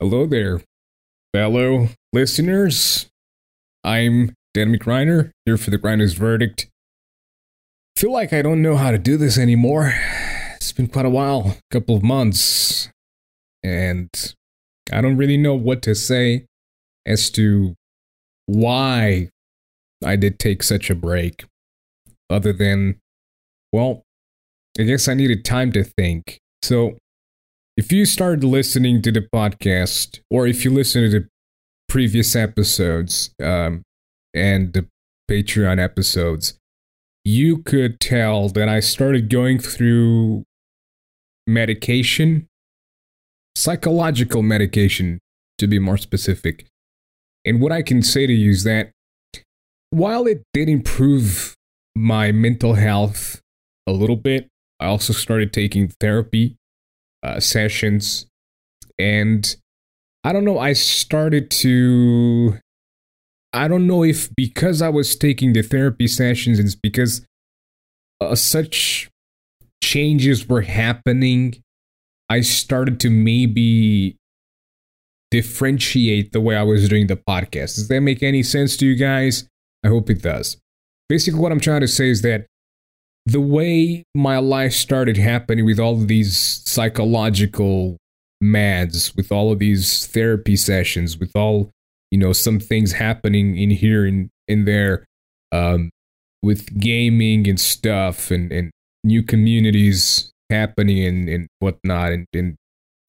Hello there, fellow listeners. I'm Dan McReiner, here for the Grinder's Verdict. feel like I don't know how to do this anymore. It's been quite a while, a couple of months, and I don't really know what to say as to why I did take such a break, other than, well, I guess I needed time to think. So, if you started listening to the podcast, or if you listen to the previous episodes um, and the Patreon episodes, you could tell that I started going through medication, psychological medication, to be more specific. And what I can say to you is that while it did improve my mental health a little bit, I also started taking therapy uh, sessions. And I don't know, I started to. I don't know if because I was taking the therapy sessions, it's because uh, such changes were happening. I started to maybe differentiate the way I was doing the podcast. Does that make any sense to you guys? I hope it does. Basically, what I'm trying to say is that the way my life started happening with all of these psychological mads, with all of these therapy sessions, with all, you know, some things happening in here and in there, um, with gaming and stuff and, and new communities happening and, and whatnot and, and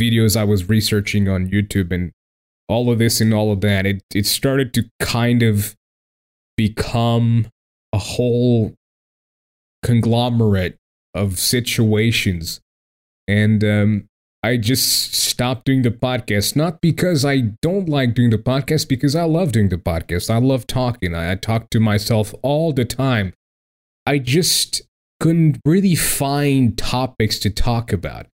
videos I was researching on YouTube and all of this and all of that, it, it started to kind of become a whole conglomerate of situations. And um, I just stopped doing the podcast, not because I don't like doing the podcast, because I love doing the podcast. I love talking. I, I talk to myself all the time. I just couldn't really find topics to talk about.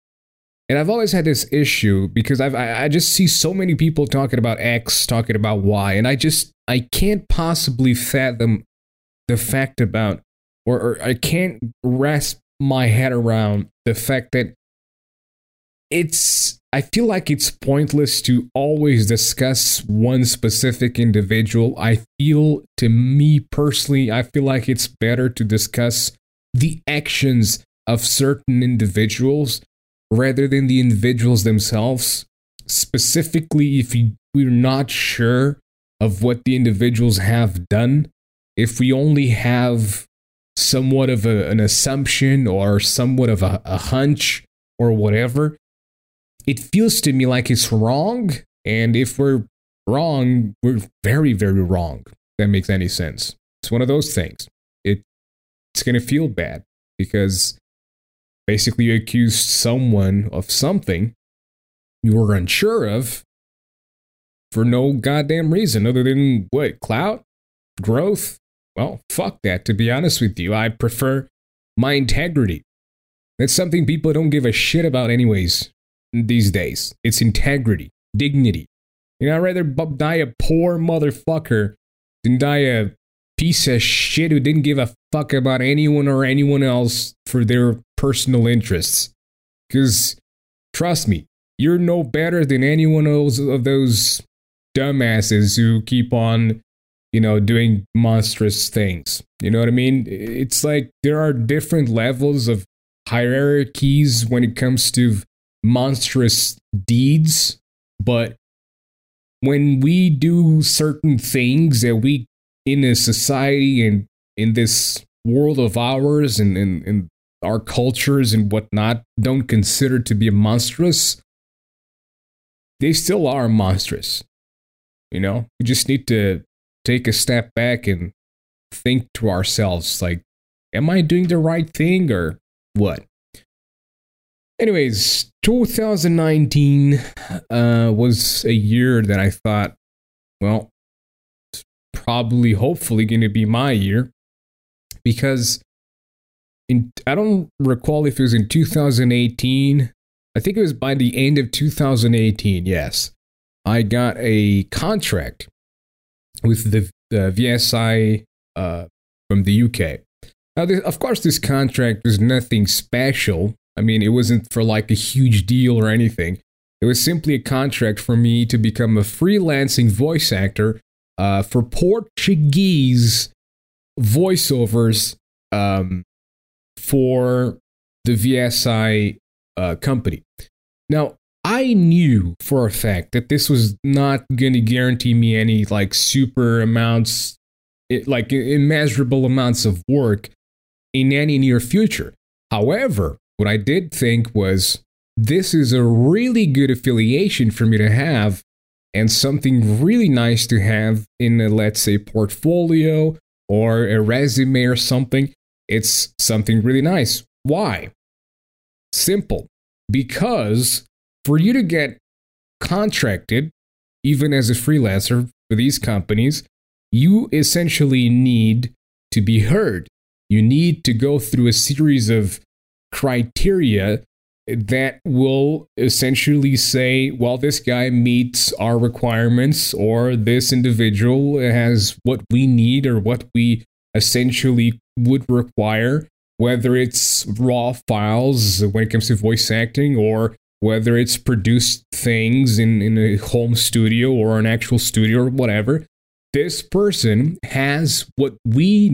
And I've always had this issue because I've I, I just see so many people talking about X, talking about Y, and I just I can't possibly fathom the fact about or, or I can't grasp my head around the fact that it's I feel like it's pointless to always discuss one specific individual. I feel to me personally, I feel like it's better to discuss the actions of certain individuals rather than the individuals themselves. Specifically, if we're not sure of what the individuals have done, if we only have somewhat of a, an assumption or somewhat of a, a hunch or whatever, it feels to me like it's wrong. And if we're wrong, we're very, very wrong. that makes any sense. It's one of those things. It, it's going to feel bad because basically you accused someone of something you were unsure of for no goddamn reason other than what clout growth well fuck that to be honest with you. I prefer my integrity. That's something people don't give a shit about anyways these days. It's integrity dignity. You know i'd rather die a poor motherfucker than die a piece of shit who didn't give a fuck about anyone or anyone else for their personal interests. Because trust me, you're no better than any one of those, of those dumbasses who keep on, you know, doing monstrous things. You know what I mean? It's like there are different levels of hierarchies when it comes to monstrous deeds, but when we do certain things that we in a society and in this world of ours and in, in our cultures and whatnot don't consider to be monstrous, they still are monstrous. You know, we just need to take a step back and think to ourselves, like, am I doing the right thing or what? Anyways, 2019 uh, was a year that I thought, well, probably, hopefully, going to be my year because in I don't recall if it was in 2018. I think it was by the end of 2018. Yes, I got a contract with the, the VSI uh, from the UK. Now, this, of course, this contract was nothing special. I mean, it wasn't for like a huge deal or anything. It was simply a contract for me to become a freelancing voice actor uh, for Portuguese voiceovers um, for the VSI uh, company. Now, I knew for a fact that this was not going to guarantee me any like super amounts, eh, like immeasurable amounts of work in any near future. However, what I did think was this is a really good affiliation for me to have and something really nice to have in a, let's say, portfolio or a resume or something. It's something really nice. Why? Simple. Because for you to get contracted, even as a freelancer for these companies, you essentially need to be heard. You need to go through a series of criteria that will essentially say, well, this guy meets our requirements, or this individual has what we need or what we essentially would require, whether it's raw files when it comes to voice acting or whether it's produced things in, in a home studio or an actual studio or whatever. This person has what we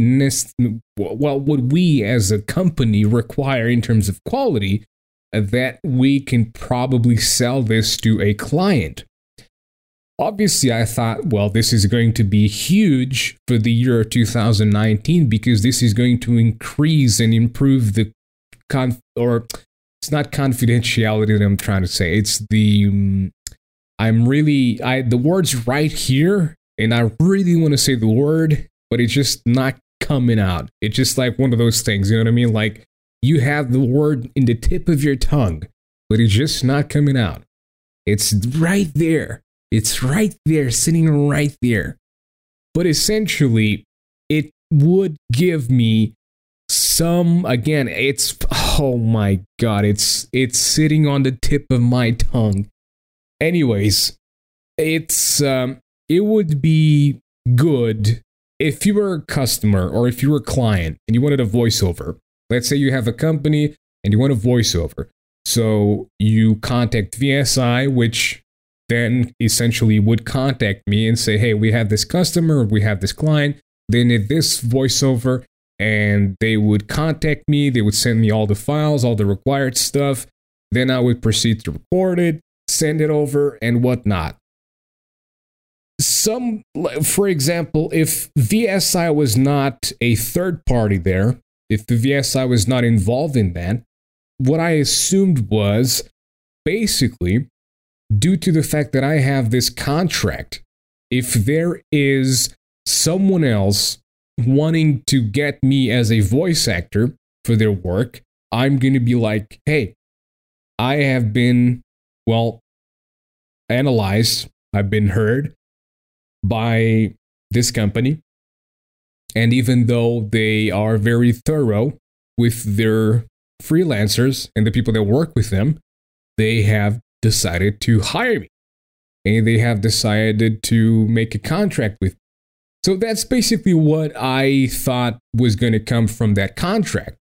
well what we as a company require in terms of quality uh, that we can probably sell this to a client. Obviously, I thought, well, this is going to be huge for the year 2019 because this is going to increase and improve the con or it's not confidentiality that I'm trying to say. It's the um, I'm really I the word's right here and I really want to say the word, but it's just not coming out. It's just like one of those things, you know what I mean? Like you have the word in the tip of your tongue, but it's just not coming out. It's right there. It's right there, sitting right there. But essentially, it would give me some again it's oh my god it's it's sitting on the tip of my tongue anyways it's um it would be good if you were a customer or if you were a client and you wanted a voiceover Let's say you have a company and you want a voiceover. So you contact VSI, which then essentially would contact me and say, hey, we have this customer, we have this client, they need this voiceover. And they would contact me, they would send me all the files, all the required stuff. Then I would proceed to record it, send it over, and whatnot. Some, for example, if VSI was not a third party there, if the VSI was not involved in that, what I assumed was basically due to the fact that I have this contract, if there is someone else wanting to get me as a voice actor for their work, I'm going to be like, hey, I have been, well, analyzed, I've been heard by this company. And even though they are very thorough with their freelancers and the people that work with them, they have decided to hire me. And they have decided to make a contract with. So that's basically what I thought was going to come from that contract.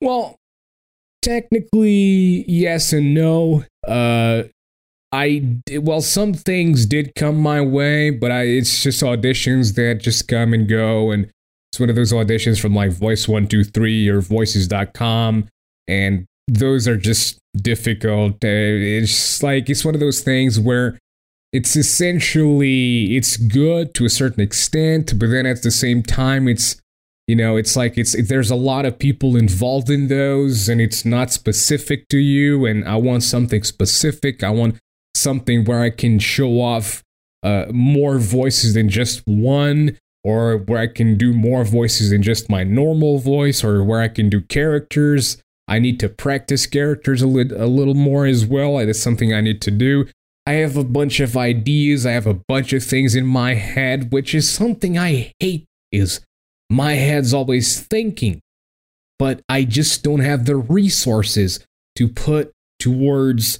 Well, technically, yes and no. Uh, I well, some things did come my way, but I it's just auditions that just come and go, and it's one of those auditions from like Voice123 or Voices.com, and those are just difficult. Uh, it's like it's one of those things where it's essentially it's good to a certain extent, but then at the same time, it's you know it's like it's there's a lot of people involved in those, and it's not specific to you. And I want something specific. I want something where I can show off uh, more voices than just one, or where I can do more voices than just my normal voice, or where I can do characters. I need to practice characters a, li- a little more as well. That's something I need to do. I have a bunch of ideas. I have a bunch of things in my head, which is something I hate. Is my head's always thinking, but I just don't have the resources to put towards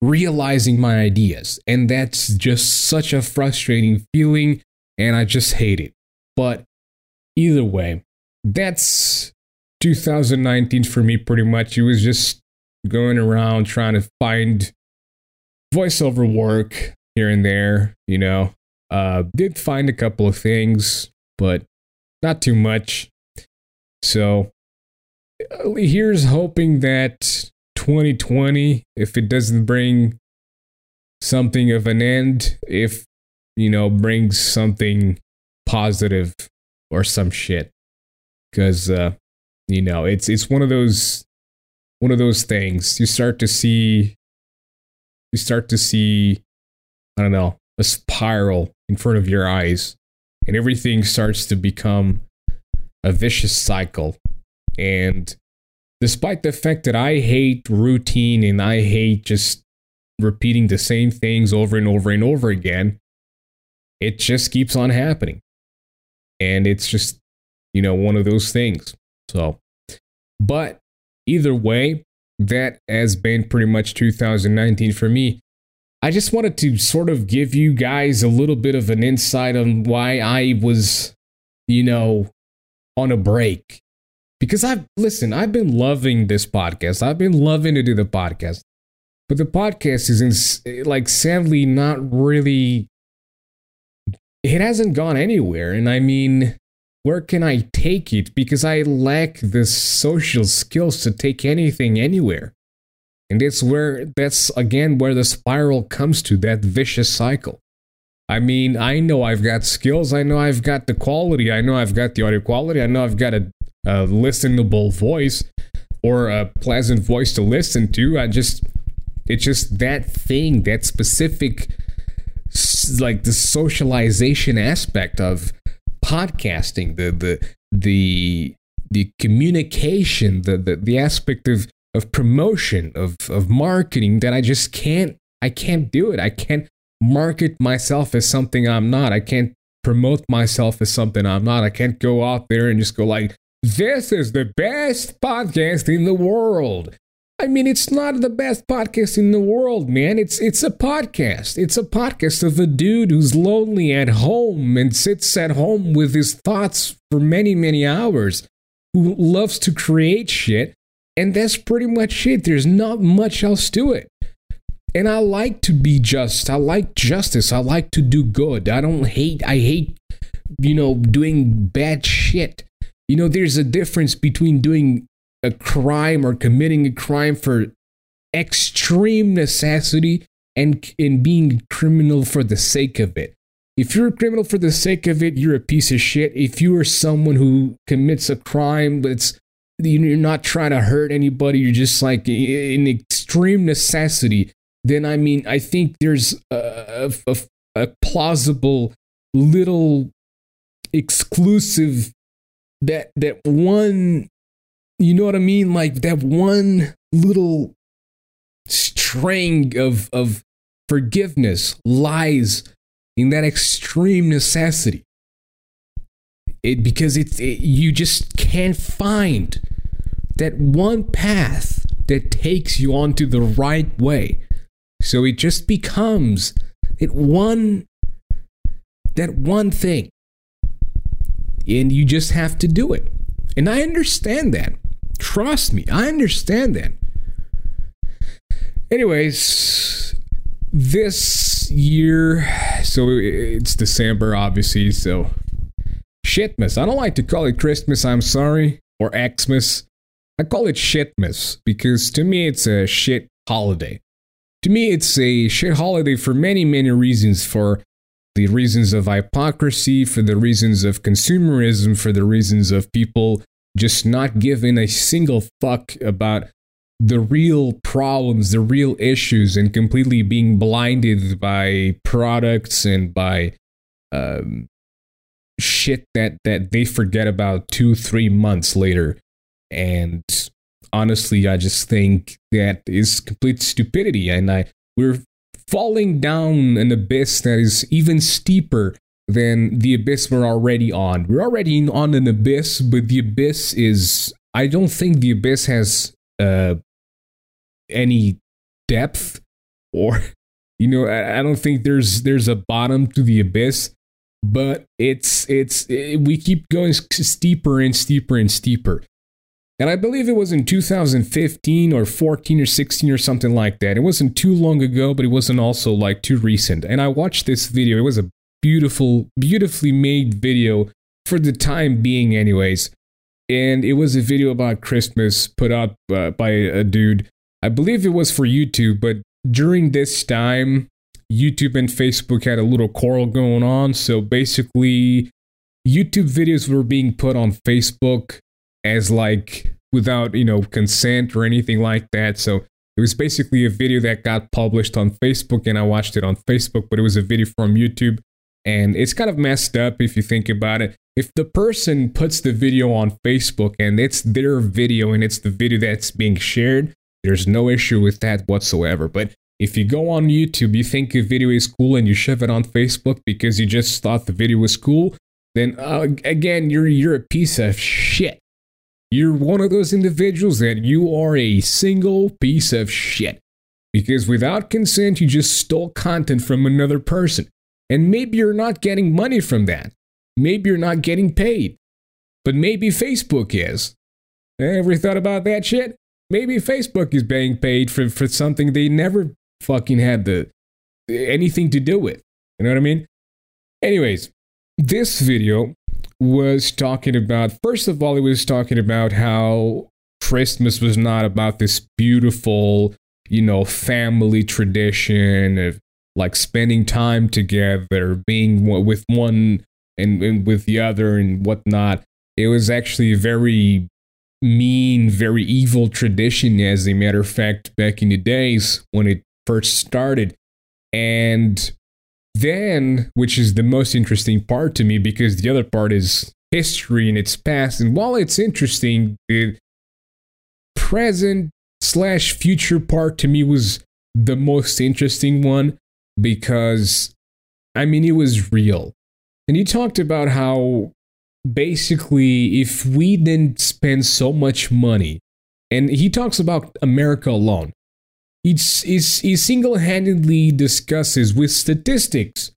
realizing my ideas. And that's just such a frustrating feeling, and I just hate it. But either way, that's 2019 for me pretty much. It was just going around trying to find voiceover work here and there, you know. Uh, did find a couple of things, but not too much. So here's hoping that 2020, if it doesn't bring something of an end, if you know, brings something positive or some shit. Cause uh, you know, it's it's one of those one of those things. You start to see you start to see I don't know, a spiral in front of your eyes and everything starts to become a vicious cycle. And despite the fact that I hate routine and I hate just repeating the same things over and over and over again, it just keeps on happening. And it's just, you know, one of those things. So, but either way, that has been pretty much 2019 for me. I just wanted to sort of give you guys a little bit of an insight on why I was, you know, on a break. Because I've, listen, I've been loving this podcast. I've been loving to do the podcast. But the podcast is, in, like, sadly not really, it hasn't gone anywhere. And I mean, where can I take it? Because I lack the social skills to take anything anywhere. And it's where that's again where the spiral comes to that vicious cycle. I mean, I know I've got skills, I know I've got the quality, I know I've got the audio quality, I know I've got a, a listenable voice or a pleasant voice to listen to. I just, it's just that thing, that specific, like the socialization aspect of podcasting, the, the, the, the communication, the, the, the aspect of of promotion of of marketing that I just can't I can't do it. I can't market myself as something I'm not. I can't promote myself as something I'm not. I can't go out there and just go like this is the best podcast in the world. I mean, it's not the best podcast in the world, man. It's it's a podcast. It's a podcast of a dude who's lonely at home and sits at home with his thoughts for many, many hours, who loves to create shit and that's pretty much it. There's not much else to it. And I like to be just. I like justice. I like to do good. I don't hate, I hate, you know, doing bad shit. You know, there's a difference between doing a crime or committing a crime for extreme necessity and in being criminal for the sake of it. If you're a criminal for the sake of it, you're a piece of shit. If you are someone who commits a crime that's you're not trying to hurt anybody you're just like in extreme necessity then i mean i think there's a, a, a plausible little exclusive that that one you know what i mean like that one little string of of forgiveness lies in that extreme necessity it because it's it, you just can't find that one path that takes you onto the right way. So it just becomes it one that one thing. And you just have to do it. And I understand that. Trust me, I understand that. Anyways, this year, so it's December, obviously, so shitmas. I don't like to call it Christmas, I'm sorry, or Xmas. I call it shitmas because to me it's a shit holiday. To me, it's a shit holiday for many, many reasons. For the reasons of hypocrisy, for the reasons of consumerism, for the reasons of people just not giving a single fuck about the real problems, the real issues, and completely being blinded by products and by um, shit that that they forget about two, three months later. And honestly, I just think that is complete stupidity. And I we're falling down an abyss that is even steeper than the abyss we're already on. We're already on an abyss, but the abyss is I don't think the abyss has uh any depth or you know I, I don't think there's there's a bottom to the abyss but it's it's it, we keep going steeper and steeper and steeper And I believe it was in 2015 or 14 or 16 or something like that. It wasn't too long ago, but it wasn't also like too recent. And I watched this video. It was a beautiful, beautifully made video for the time being, anyways. And it was a video about Christmas put up uh, by a dude. I believe it was for YouTube, but during this time, YouTube and Facebook had a little quarrel going on. So basically, YouTube videos were being put on Facebook as like without, you know, consent or anything like that. So it was basically a video that got published on Facebook and I watched it on Facebook, but it was a video from YouTube. And it's kind of messed up if you think about it. If the person puts the video on Facebook and it's their video and it's the video that's being shared, there's no issue with that whatsoever. But if you go on YouTube, you think a video is cool and you shove it on Facebook because you just thought the video was cool, then uh, again, you're you're a piece of shit. You're one of those individuals that you are a single piece of shit. Because without consent, you just stole content from another person. And maybe you're not getting money from that. Maybe you're not getting paid. But maybe Facebook is. Eh, ever thought about that shit? Maybe Facebook is being paid for, for something they never fucking had the anything to do with. You know what I mean? Anyways, this video was talking about, first of all, it was talking about how Christmas was not about this beautiful, you know, family tradition of like spending time together, being with one and, and with the other and whatnot. It was actually a very mean, very evil tradition, as a matter of fact, back in the days when it first started. And then, which is the most interesting part to me, because the other part is history and its past. And while it's interesting, the present slash future part to me was the most interesting one because, I mean, it was real. And he talked about how basically, if we didn't spend so much money, and he talks about America alone, he, he single handedly discusses with statistics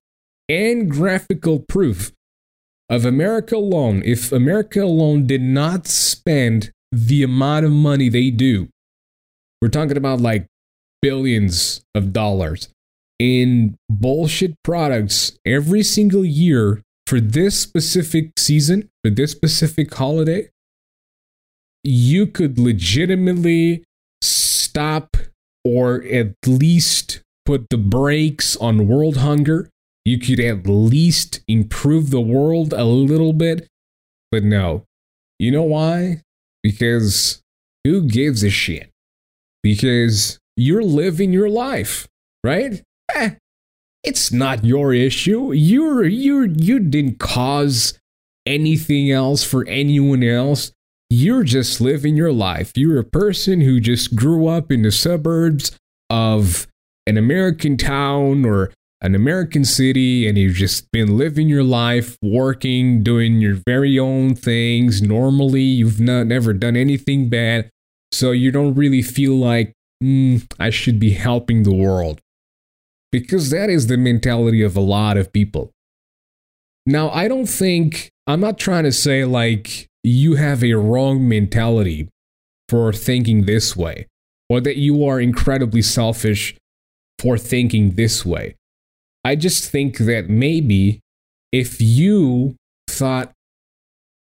and graphical proof of America alone, if America alone did not spend the amount of money they do, we're talking about like billions of dollars in bullshit products every single year for this specific season, for this specific holiday, you could legitimately stop or at least put the brakes on world hunger. You could at least improve the world a little bit. But no. You know why? Because who gives a shit? Because you're living your life, right? Eh, it's not your issue. You're you you didn't cause anything else for anyone else you're just living your life. You're a person who just grew up in the suburbs of an American town or an American city and you've just been living your life, working, doing your very own things. Normally, you've not never done anything bad, so you don't really feel like mm, I should be helping the world. Because that is the mentality of a lot of people. Now, I don't think I'm not trying to say like you have a wrong mentality for thinking this way, or that you are incredibly selfish for thinking this way. I just think that maybe if you thought,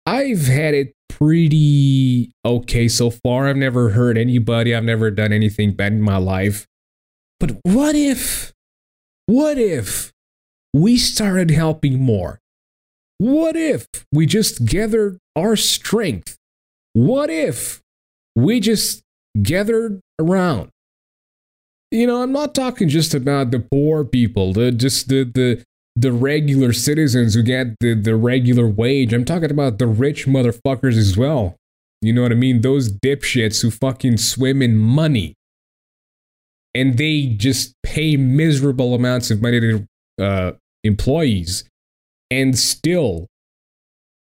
I've had it pretty okay so far, I've never hurt anybody, I've never done anything bad in my life. But what if, what if we started helping more? What if we just gathered our strength? What if we just gathered around? You know, I'm not talking just about the poor people, the just the the the regular citizens who get the, the regular wage. I'm talking about the rich motherfuckers as well. You know what I mean? Those dipshits who fucking swim in money. And they just pay miserable amounts of money to uh, employees and still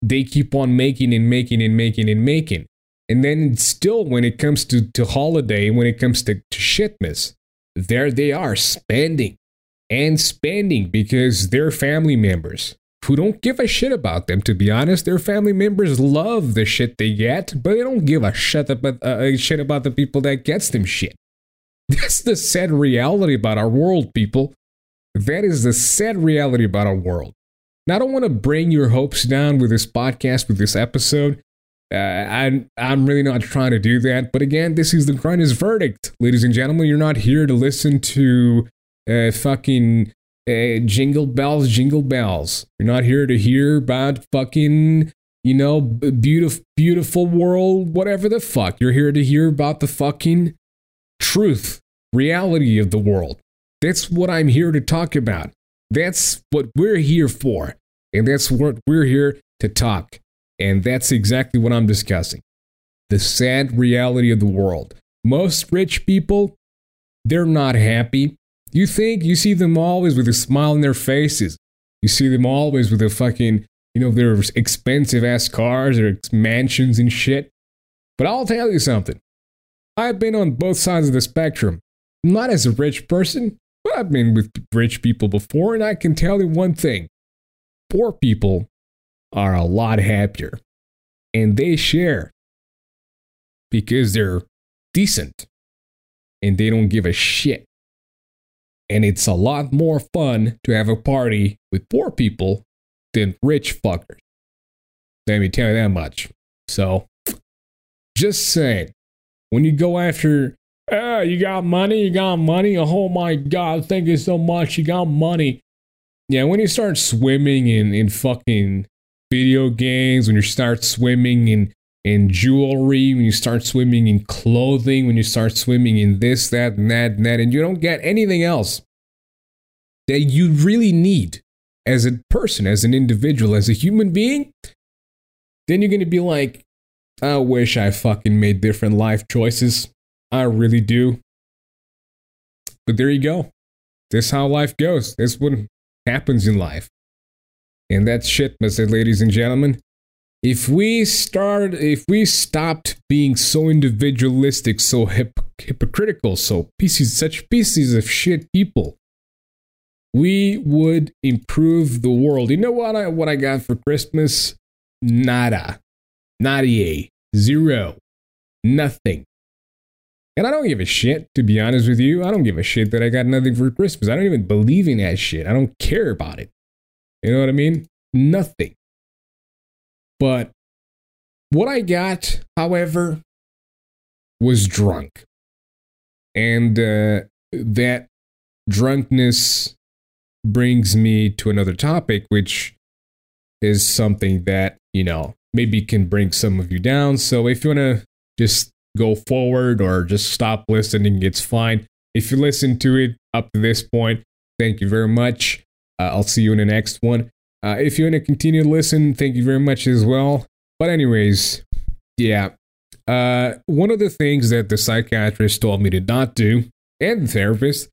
they keep on making and making and making and making. And then still, when it comes to, to holiday, when it comes to, to shitmas, there they are spending and spending because they're family members. who don't give a shit about them. To be honest, their family members love the shit they get, but they don't give a shit about uh, shit about the people that gets them shit. That's the sad reality about our world, people. That is the sad reality about our world. Now, I don't want to bring your hopes down with this podcast, with this episode. Uh, I'm, I'm really not trying to do that. But again, this is the grinders verdict. Ladies and gentlemen, you're not here to listen to uh, fucking uh, jingle bells, jingle bells. You're not here to hear about fucking, you know, beautiful, beautiful world, whatever the fuck. You're here to hear about the fucking truth, reality of the world. That's what I'm here to talk about. That's what we're here for. And that's what we're here to talk. And that's exactly what I'm discussing. The sad reality of the world. Most rich people, they're not happy. You think you see them always with a smile on their faces. You see them always with a fucking, you know, their expensive ass cars or mansions and shit. But I'll tell you something. I've been on both sides of the spectrum. Not as a rich person, but I've been with rich people before, and I can tell you one thing poor people are a lot happier and they share because they're decent and they don't give a shit. And it's a lot more fun to have a party with poor people than rich fuckers. Let me tell you that much. So, just saying, when you go after, ah, you got money, you got money, oh my God, thank you so much, you got money. Yeah, when you start swimming in, in fucking video games, when you start swimming in in jewelry, when you start swimming in clothing, when you start swimming in this, that, and that, and that, and you don't get anything else that you really need as a person, as an individual, as a human being, then you're going to be like, I wish I fucking made different life choices. I really do. But there you go. This is how life goes. This what happens in life. And that's shit, Mr. ladies and gentlemen. If we start, if we stopped being so individualistic, so hip, hypocritical, so pieces, such pieces of shit people, we would improve the world. You know what I what I got for Christmas? Nada. Nada. Zero. Nothing. And I don't give a shit, to be honest with you. I don't give a shit that I got nothing for Christmas. I don't even believe in that shit. I don't care about it. You know what I mean? Nothing. But what I got, however, was drunk. And uh, that drunkenness brings me to another topic, which is something that, you know, maybe can bring some of you down. So if you want to just go forward or just stop listening, it's fine. If you listen to it up to this point, thank you very much. Uh, I'll see you in the next one. Uh, if you want to continue to listen, thank you very much as well. But, anyways, yeah. Uh, one of the things that the psychiatrist told me to not do, and the therapist,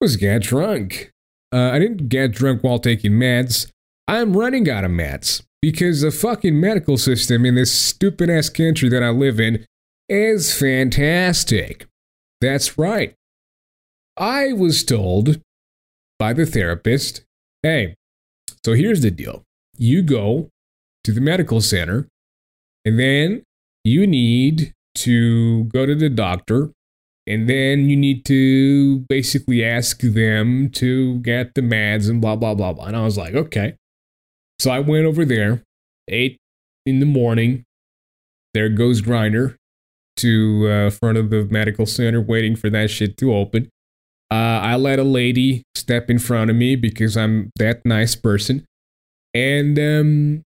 was get drunk. Uh, I didn't get drunk while taking meds. I'm running out of meds because the fucking medical system in this stupid ass country that I live in is fantastic. That's right. I was told by the therapist hey, so here's the deal you go to the medical center, and then you need to go to the doctor, and then you need to basically ask them to get the meds and blah, blah, blah, blah. And I was like, okay. So I went over there, eight in the morning. There goes Grinder to uh, front of the medical center, waiting for that shit to open. Uh, I let a lady step in front of me because I'm that nice person. And um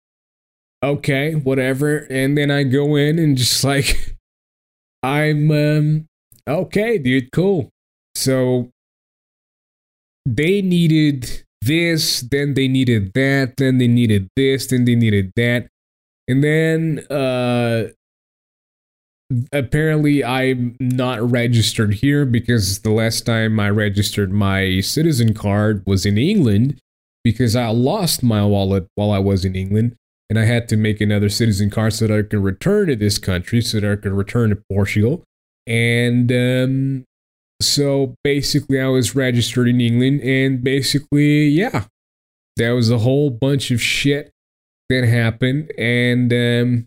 okay, whatever. And then I go in and just like I'm um okay, dude, cool. So they needed this, then they needed that, then they needed this, then they needed that. And then uh apparently I'm not registered here because the last time I registered my citizen card was in England because I lost my wallet while I was in England and I had to make another citizen card so that I could return to this country so that I could return to Portugal. And um, so basically I was registered in England and basically yeah, there was a whole bunch of shit that happened, and um,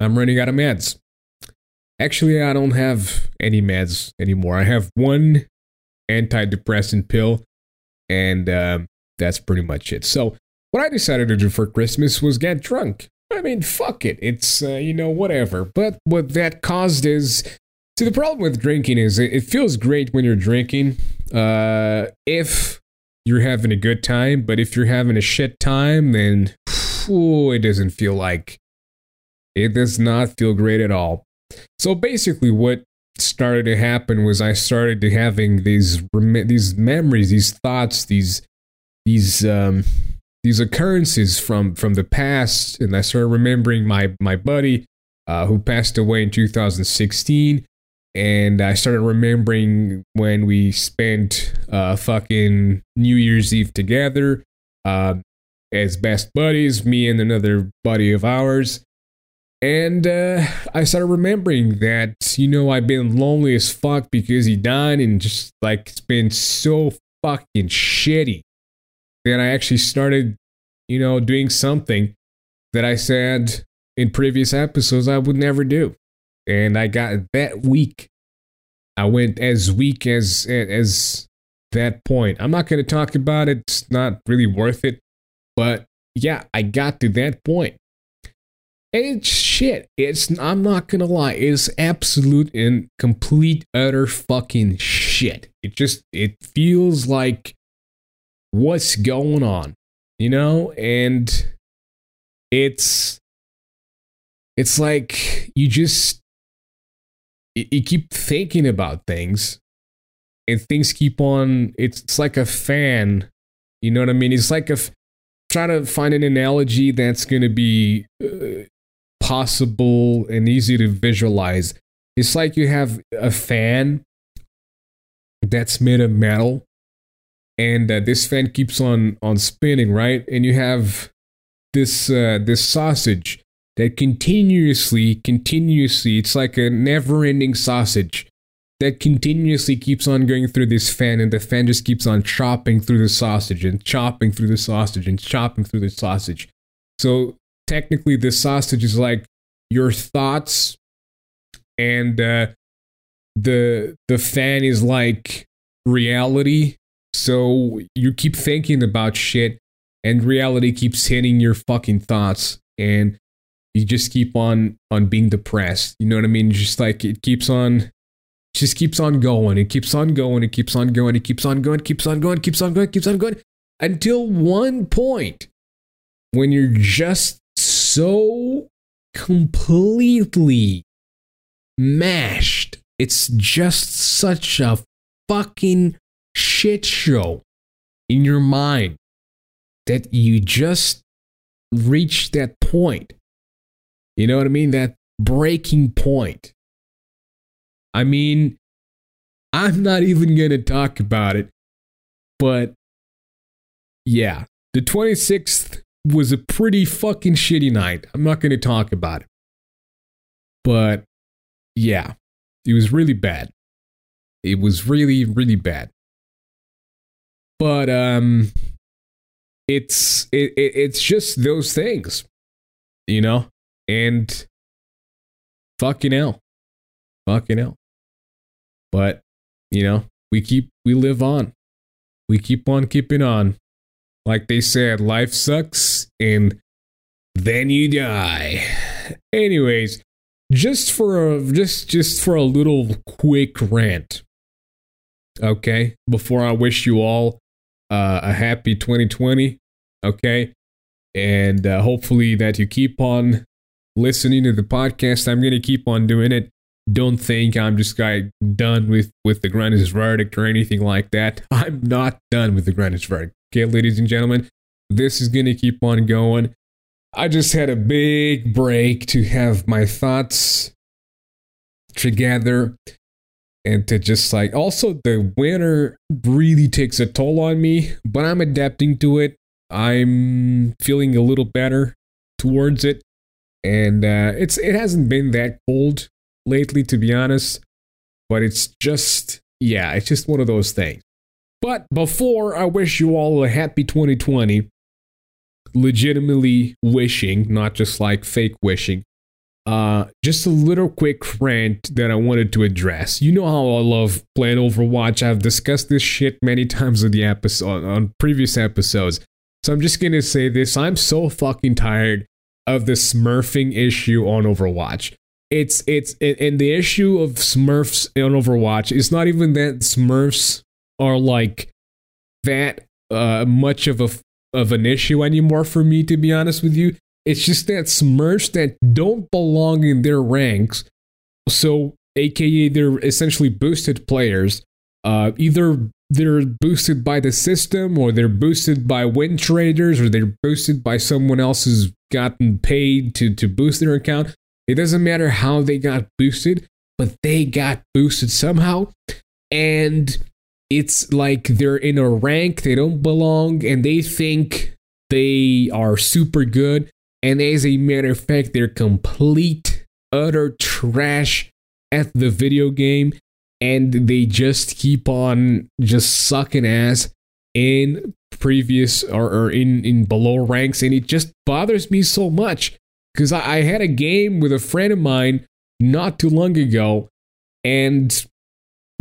I'm running out of meds. Actually, I don't have any meds anymore. I have one antidepressant pill, and um, that's pretty much it. So, what I decided to do for Christmas was get drunk. I mean, fuck it. It's, uh, you know, whatever. But what that caused is. See, the problem with drinking is it, feels great when you're drinking uh, if you're having a good time. But if you're having a shit time, then it doesn't feel like. It does not feel great at all. So basically, what started to happen was I started to having these these memories, these thoughts, these these um, these occurrences from from the past, and I started remembering my my buddy uh, who passed away in 2016, and I started remembering when we spent uh, fucking New Year's Eve together uh, as best buddies, me and another buddy of ours. And uh, I started remembering that, you know, I've been lonely as fuck because he died and just like it's been so fucking shitty that I actually started, you know, doing something that I said in previous episodes I would never do. And I got that weak. I went as weak as as that point. I'm not going to talk about it. It's not really worth it. But yeah, I got to that point. It's shit. It's I'm not gonna lie. It's absolute and complete utter fucking shit. It just it feels like what's going on, you know, and it's it's like you just you keep thinking about things and things keep on it's, it's like a fan you know what i mean it's like a try to find an analogy that's going to be uh, possible and easy to visualize. It's like you have a fan that's made of metal, and uh, this fan keeps on on spinning, right? And you have this uh, this sausage that continuously, continuously, it's like a never-ending sausage that continuously keeps on going through this fan, and the fan just keeps on chopping through the sausage and chopping through the sausage and chopping through the sausage. So technically the sausage is like your thoughts and uh, the the fan is like reality so you keep thinking about shit and reality keeps hitting your fucking thoughts and you just keep on on being depressed you know what i mean just like it keeps on just keeps on going it keeps on going it keeps on going it keeps on going keeps on going keeps on going keeps on going until one point when you're just so completely mashed. It's just such a fucking shit show in your mind that you just reach that point. You know what I mean? That breaking point. I mean, I'm not even going to talk about it, but yeah, the 26th was a pretty fucking shitty night. I'm not going to talk about it. But yeah, it was really bad. It was really, really bad. But um it's it, it it's just those things, you know? And fucking hell. Fucking hell. But, you know, we keep we live on. We keep on keeping on. Like they said, life sucks and then you die. Anyways, just for a just just for a little quick rant. Okay, before I wish you all uh, a happy 2020. Okay, and uh, hopefully that you keep on listening to the podcast. I'm gonna keep on doing it. Don't think I'm just like done with with the Grinder's verdict or anything like that. I'm not done with the Grinder's verdict. Okay, ladies and gentlemen, this is going to keep on going. I just had a big break to have my thoughts together and to just like also the winter really takes a toll on me, but I'm adapting to it. I'm feeling a little better towards it. And uh, it's it hasn't been that cold lately, to be honest. But it's just yeah, it's just one of those things. But before I wish you all a happy 2020, legitimately wishing, not just like fake wishing, uh, just a little quick rant that I wanted to address. You know how I love playing Overwatch. I've discussed this shit many times on the episode on previous episodes. So I'm just gonna say this. I'm so fucking tired of the smurfing issue on Overwatch. It's it's and the issue of Smurfs on Overwatch is not even that Smurfs are like that uh, much of a of an issue anymore for me to be honest with you. It's just that Smurfs that don't belong in their ranks. So aka they're essentially boosted players. Uh, either they're boosted by the system or they're boosted by win traders or they're boosted by someone else who's gotten paid to, to boost their account. It doesn't matter how they got boosted, but they got boosted somehow. And it's like they're in a rank they don't belong and they think they are super good. And as a matter of fact, they're complete, utter trash at the video game. And they just keep on just sucking ass in previous or, or in, in below ranks. And it just bothers me so much because I, I had a game with a friend of mine not too long ago. And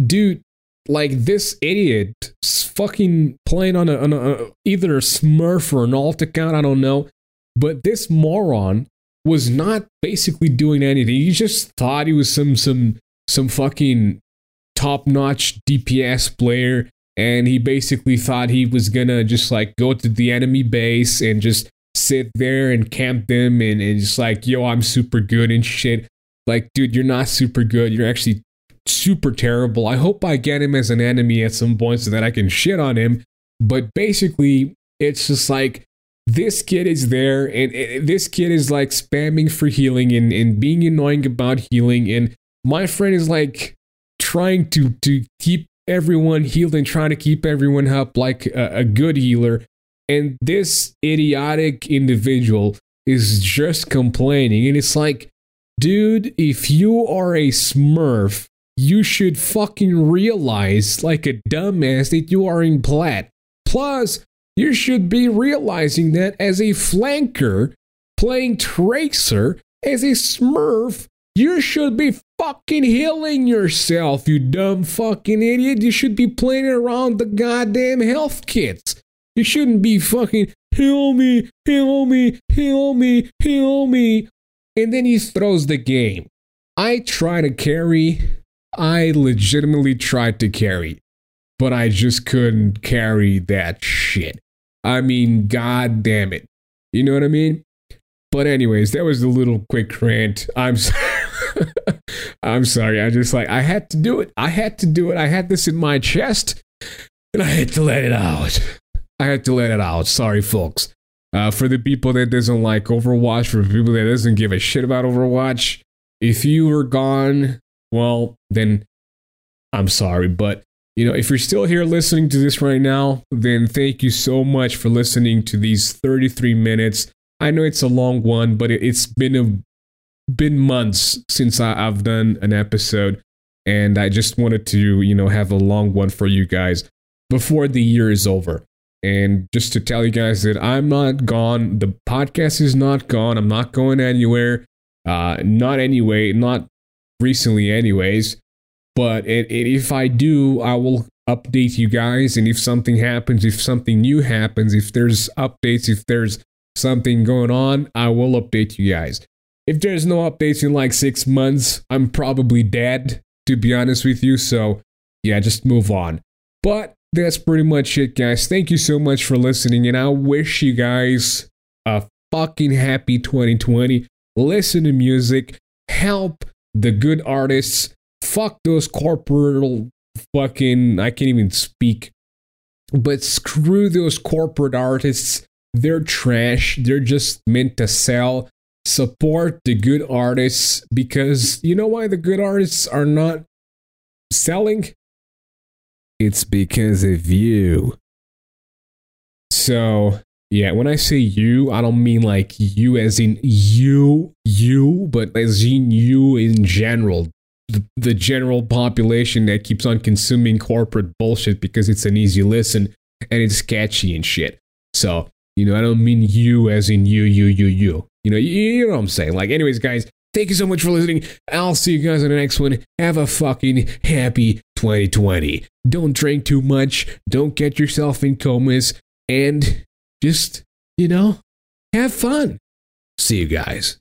dude, like this idiot fucking playing on a, on a uh, either a Smurf or an alt account, I don't know. But this moron was not basically doing anything. He just thought he was some some some fucking top notch DPS player, and he basically thought he was gonna just like go to the enemy base and just sit there and camp them and, and just like, yo, I'm super good and shit. Like, dude, you're not super good. You're actually super terrible. I hope I get him as an enemy at some point so that I can shit on him. But basically, it's just like this kid is there and this kid is like spamming for healing and, and being annoying about healing. And my friend is like trying to, to keep everyone healed and trying to keep everyone up like a, a good healer. And this idiotic individual is just complaining. And it's like, dude, if you are a smurf, you should fucking realize, like a dumbass, that you are in plat. Plus, you should be realizing that as a flanker playing Tracer, as a smurf, you should be fucking healing yourself, you dumb fucking idiot. You should be playing around the goddamn health kits. You shouldn't be fucking heal me, heal me, heal me, heal me. And then he throws the game. I try to carry I legitimately tried to carry, but I just couldn't carry that shit. I mean, god damn it. You know what I mean? But anyways, that was a little quick rant. I'm I'm sorry. I just like I had to do it. I had to do it. I had this in my chest and I had to let it out. I had to let it out. Sorry, folks. Uh, for the people that doesn't like Overwatch, for people that doesn't give a shit about Overwatch, if you were gone well, then I'm sorry. But, you know, if you're still here listening to this right now, then thank you so much for listening to these 33 minutes. I know it's a long one, but it's been a been months since I, have done an episode, and I just wanted to, you know, have a long one for you guys before the year is over. And just to tell you guys that I'm not gone. The podcast is not gone. I'm not going anywhere. Uh, not anyway, not recently, anyways. But it, it, if I do, I will update you guys. And if something happens, if something new happens, if there's updates, if there's something going on, I will update you guys. If there's no updates in like six months, I'm probably dead, to be honest with you. So, yeah, just move on. But that's pretty much it, guys. Thank you so much for listening, and I wish you guys a fucking happy 2020. Listen to music, help the good artists. Fuck those corporate fucking. I can't even speak. But screw those corporate artists. They're trash. They're just meant to sell. Support the good artists because you know why the good artists are not selling? It's because of you. So yeah, when I say you, I don't mean like you as in you, you, but as in you in general. the, the general population that keeps on consuming corporate bullshit because it's an easy listen and it's catchy and shit. So, you know, I don't mean you as in you, you, you, you. You know, you, you know what I'm saying. Like, anyways, guys, thank you so much for listening. I'll see you guys on the next one. Have a fucking happy 2020. Don't drink too much. Don't get yourself in comas. And just, you know, have fun. See you guys.